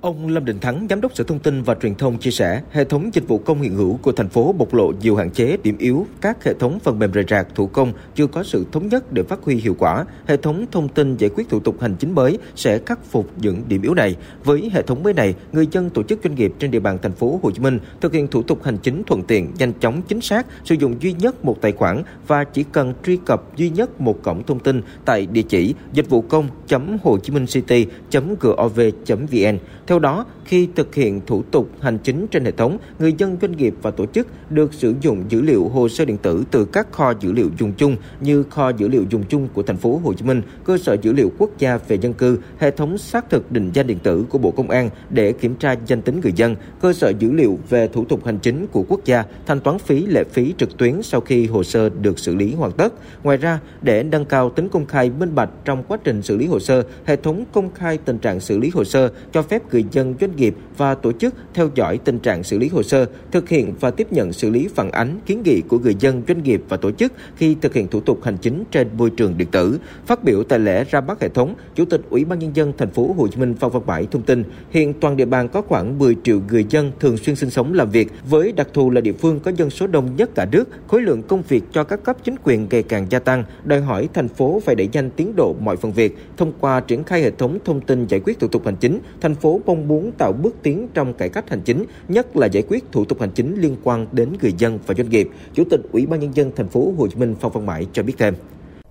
Ông Lâm Đình Thắng, Giám đốc Sở Thông tin và Truyền thông chia sẻ, hệ thống dịch vụ công hiện hữu của thành phố bộc lộ nhiều hạn chế, điểm yếu, các hệ thống phần mềm rời rạc, thủ công chưa có sự thống nhất để phát huy hiệu quả. Hệ thống thông tin giải quyết thủ tục hành chính mới sẽ khắc phục những điểm yếu này. Với hệ thống mới này, người dân tổ chức doanh nghiệp trên địa bàn thành phố Hồ Chí Minh thực hiện thủ tục hành chính thuận tiện, nhanh chóng, chính xác, sử dụng duy nhất một tài khoản và chỉ cần truy cập duy nhất một cổng thông tin tại địa chỉ dịch vụ công.hochiminhcity.gov.vn theo đó, khi thực hiện thủ tục hành chính trên hệ thống, người dân doanh nghiệp và tổ chức được sử dụng dữ liệu hồ sơ điện tử từ các kho dữ liệu dùng chung như kho dữ liệu dùng chung của thành phố Hồ Chí Minh, cơ sở dữ liệu quốc gia về dân cư, hệ thống xác thực định danh điện tử của Bộ Công an để kiểm tra danh tính người dân, cơ sở dữ liệu về thủ tục hành chính của quốc gia, thanh toán phí lệ phí trực tuyến sau khi hồ sơ được xử lý hoàn tất. Ngoài ra, để nâng cao tính công khai minh bạch trong quá trình xử lý hồ sơ, hệ thống công khai tình trạng xử lý hồ sơ cho phép người dân doanh nghiệp và tổ chức theo dõi tình trạng xử lý hồ sơ, thực hiện và tiếp nhận xử lý phản ánh kiến nghị của người dân doanh nghiệp và tổ chức khi thực hiện thủ tục hành chính trên môi trường điện tử. Phát biểu tại lễ ra mắt hệ thống, Chủ tịch Ủy ban nhân dân thành phố Hồ Chí Minh Phan Văn bảy thông tin, hiện toàn địa bàn có khoảng 10 triệu người dân thường xuyên sinh sống làm việc với đặc thù là địa phương có dân số đông nhất cả nước, khối lượng công việc cho các cấp chính quyền ngày càng gia tăng, đòi hỏi thành phố phải đẩy nhanh tiến độ mọi phần việc thông qua triển khai hệ thống thông tin giải quyết thủ tục hành chính. Thành phố mong muốn tạo bước tiến trong cải cách hành chính, nhất là giải quyết thủ tục hành chính liên quan đến người dân và doanh nghiệp. Chủ tịch Ủy ban nhân dân thành phố Hồ Chí Minh Phan Văn Mãi cho biết thêm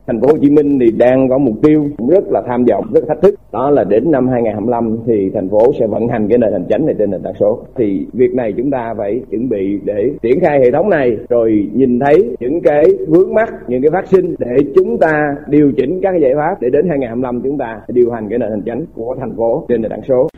thành phố Hồ Chí Minh thì đang có mục tiêu rất là tham vọng, rất thách thức. Đó là đến năm 2025 thì thành phố sẽ vận hành cái nền hành chính này trên nền tảng số. Thì việc này chúng ta phải chuẩn bị để triển khai hệ thống này rồi nhìn thấy những cái vướng mắt, những cái phát sinh để chúng ta điều chỉnh các cái giải pháp để đến 2025 chúng ta điều hành cái nền hành chính của thành phố trên nền tảng số.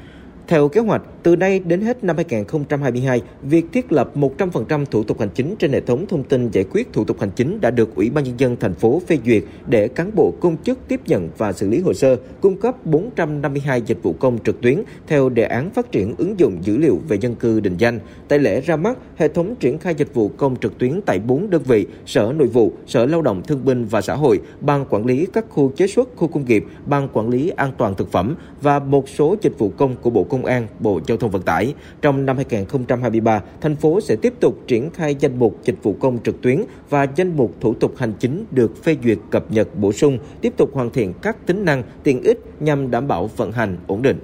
Theo kế hoạch, từ nay đến hết năm 2022, việc thiết lập 100% thủ tục hành chính trên hệ thống thông tin giải quyết thủ tục hành chính đã được Ủy ban nhân dân thành phố phê duyệt để cán bộ công chức tiếp nhận và xử lý hồ sơ, cung cấp 452 dịch vụ công trực tuyến theo đề án phát triển ứng dụng dữ liệu về dân cư định danh. Tại lễ ra mắt, hệ thống triển khai dịch vụ công trực tuyến tại 4 đơn vị: Sở Nội vụ, Sở Lao động Thương binh và Xã hội, Ban quản lý các khu chế xuất, khu công nghiệp, Ban quản lý an toàn thực phẩm và một số dịch vụ công của Bộ Công Công an, Bộ Giao thông Vận tải. Trong năm 2023, thành phố sẽ tiếp tục triển khai danh mục dịch vụ công trực tuyến và danh mục thủ tục hành chính được phê duyệt cập nhật bổ sung, tiếp tục hoàn thiện các tính năng tiện ích nhằm đảm bảo vận hành ổn định.